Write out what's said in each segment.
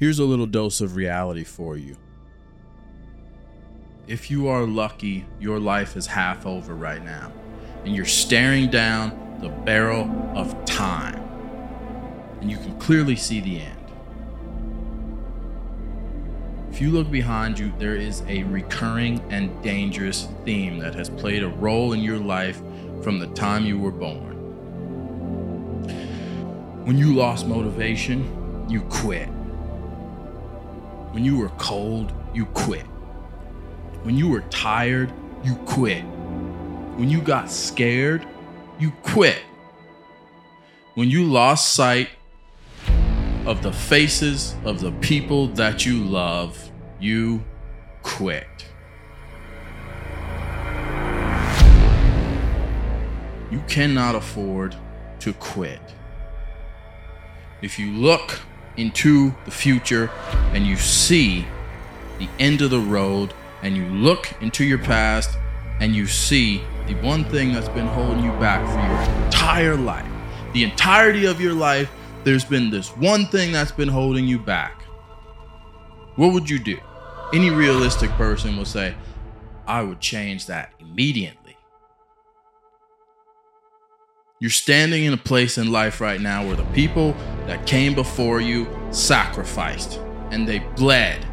Here's a little dose of reality for you. If you are lucky, your life is half over right now, and you're staring down the barrel of time, and you can clearly see the end. If you look behind you, there is a recurring and dangerous theme that has played a role in your life from the time you were born. When you lost motivation, you quit. When you were cold, you quit. When you were tired, you quit. When you got scared, you quit. When you lost sight of the faces of the people that you love, you quit. You cannot afford to quit. If you look into the future and you see the end of the road and you look into your past and you see the one thing that's been holding you back for your entire life, the entirety of your life, there's been this one thing that's been holding you back. What would you do? Any realistic person will say, I would change that immediately. You're standing in a place in life right now where the people that came before you sacrificed and they bled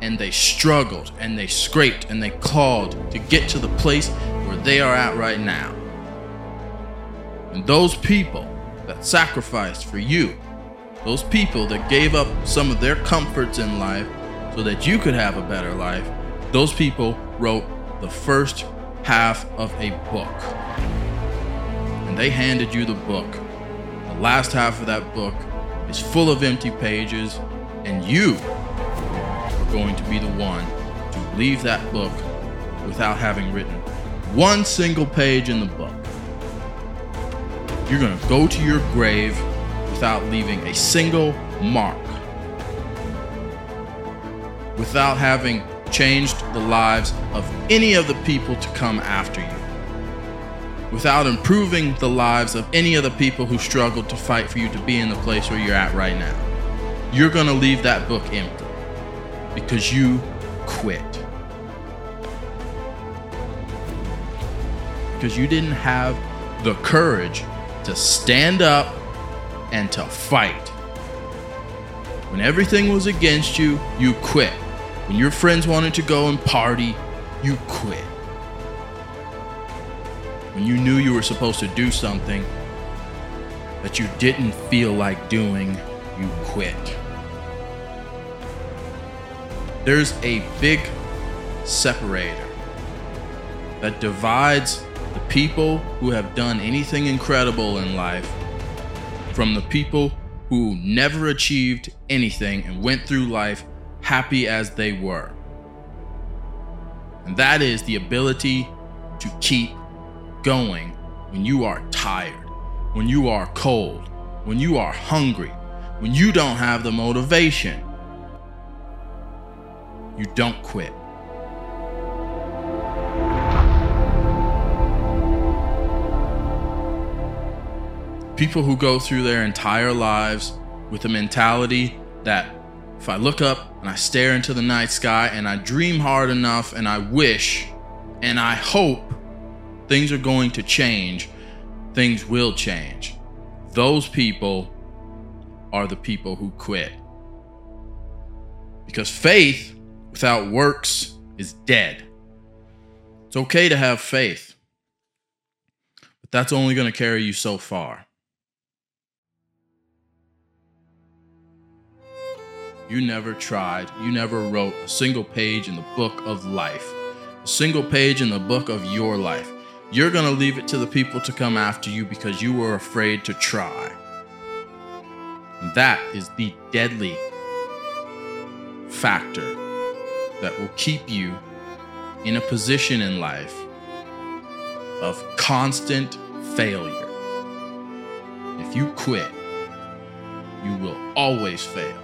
and they struggled and they scraped and they clawed to get to the place where they are at right now. And those people that sacrificed for you, those people that gave up some of their comforts in life so that you could have a better life, those people wrote the first half of a book. They handed you the book. The last half of that book is full of empty pages, and you are going to be the one to leave that book without having written one single page in the book. You're going to go to your grave without leaving a single mark, without having changed the lives of any of the people to come after you, without improving the lives of any of the people who struggled to fight for you to be in the place where you're at right now. You're going to leave that book empty because you quit. Because you didn't have the courage to stand up and to fight. When everything was against you, you quit. When your friends wanted to go and party, you quit. When you knew you were supposed to do something that you didn't feel like doing, you quit. There's a big separator that divides the people who have done anything incredible in life from the people who never achieved anything and went through life happy as they were. And that is the ability to keep going when you are tired, when you are cold, when you are hungry, when you don't have the motivation you don't quit. People who go through their entire lives with a mentality that if I look up and I stare into the night sky and I dream hard enough and I wish and I hope things are going to change, things will change. Those people are the people who quit. Because faith without works is dead. It's okay to have faith, but that's only going to carry you so far. You never tried, you never wrote a single page in the book of life, a single page in the book of your life. You're going to leave it to the people to come after you because you were afraid to try. And that is the deadly factor that will keep you in a position in life of constant failure. If you quit, you will always fail.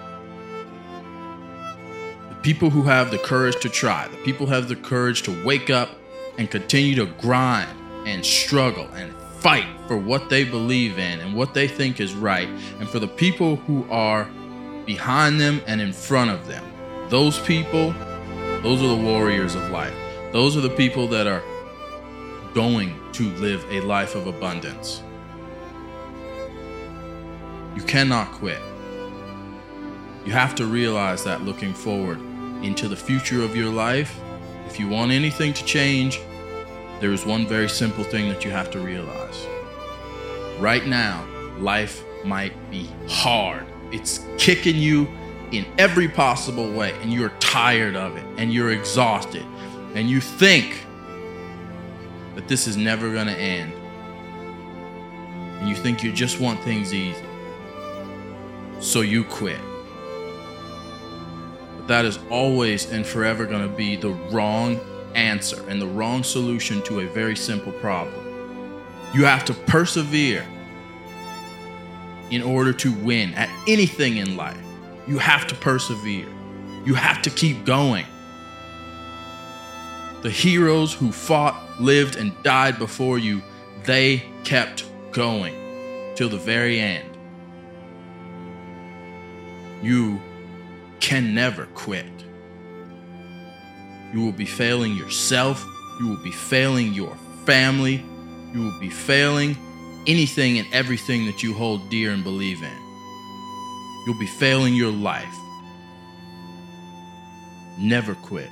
The people who have the courage to try, the people who have the courage to wake up and continue to grind and struggle and fight for what they believe in and what they think is right, and for the people who are behind them, and in front of them. Those people, those are the warriors of life. Those are the people that are going to live a life of abundance. You cannot quit. You have to realize that looking forward into the future of your life, if you want anything to change, there is one very simple thing that you have to realize. Right now, life might be hard. It's kicking you in every possible way, and you're tired of it, and you're exhausted, and you think that this is never going to end. And you think you just want things easy. So you quit. That is always and forever going to be the wrong answer and the wrong solution to a very simple problem. You have to persevere in order to win at anything in life. You have to persevere. You have to keep going. The heroes who fought, lived, and died before you, they kept going till the very end. You can never quit. You will be failing yourself. You will be failing your family. You will be failing anything and everything that you hold dear and believe in. You'll be failing your life. Never quit.